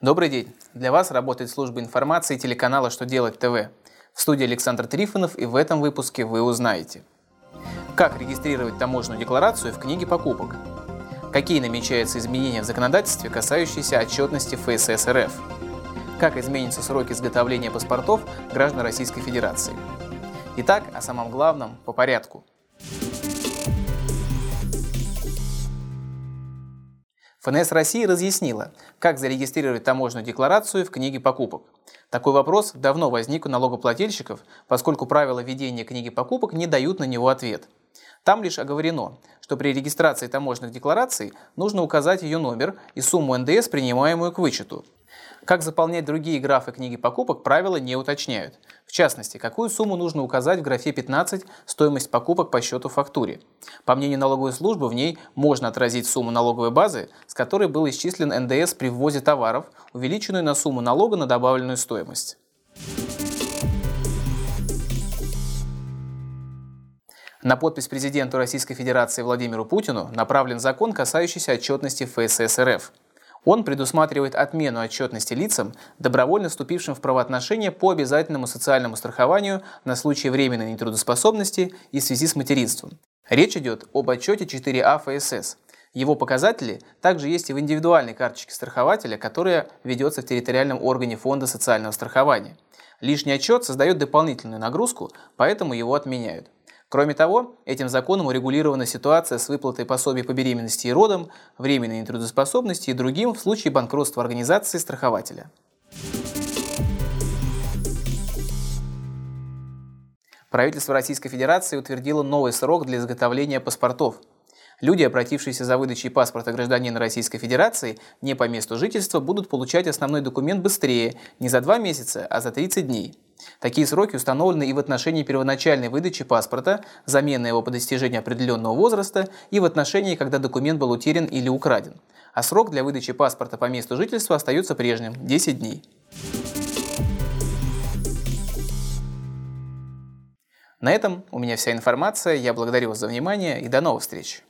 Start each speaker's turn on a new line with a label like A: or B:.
A: Добрый день! Для вас работает служба информации телеканала «Что делать ТВ». В студии Александр Трифонов и в этом выпуске вы узнаете Как регистрировать таможенную декларацию в книге покупок? Какие намечаются изменения в законодательстве, касающиеся отчетности ФСС РФ? Как изменятся сроки изготовления паспортов граждан Российской Федерации? Итак, о самом главном по порядку – ФНС России разъяснила, как зарегистрировать таможенную декларацию в книге покупок. Такой вопрос давно возник у налогоплательщиков, поскольку правила ведения книги покупок не дают на него ответ. Там лишь оговорено, что при регистрации таможенных деклараций нужно указать ее номер и сумму НДС, принимаемую к вычету. Как заполнять другие графы книги покупок, правила не уточняют. В частности, какую сумму нужно указать в графе 15 «Стоимость покупок по счету фактуре». По мнению налоговой службы, в ней можно отразить сумму налоговой базы, с которой был исчислен НДС при ввозе товаров, увеличенную на сумму налога на добавленную стоимость. На подпись президенту Российской Федерации Владимиру Путину направлен закон, касающийся отчетности ФСС РФ. Он предусматривает отмену отчетности лицам, добровольно вступившим в правоотношения по обязательному социальному страхованию на случай временной нетрудоспособности и в связи с материнством. Речь идет об отчете 4А ФСС. Его показатели также есть и в индивидуальной карточке страхователя, которая ведется в территориальном органе Фонда социального страхования. Лишний отчет создает дополнительную нагрузку, поэтому его отменяют. Кроме того, этим законом урегулирована ситуация с выплатой пособий по беременности и родам, временной нетрудоспособности и другим в случае банкротства организации страхователя. Правительство Российской Федерации утвердило новый срок для изготовления паспортов. Люди, обратившиеся за выдачей паспорта гражданина Российской Федерации не по месту жительства, будут получать основной документ быстрее, не за два месяца, а за 30 дней. Такие сроки установлены и в отношении первоначальной выдачи паспорта, замены его по достижению определенного возраста и в отношении, когда документ был утерян или украден. А срок для выдачи паспорта по месту жительства остается прежним – 10 дней. На этом у меня вся информация. Я благодарю вас за внимание и до новых встреч.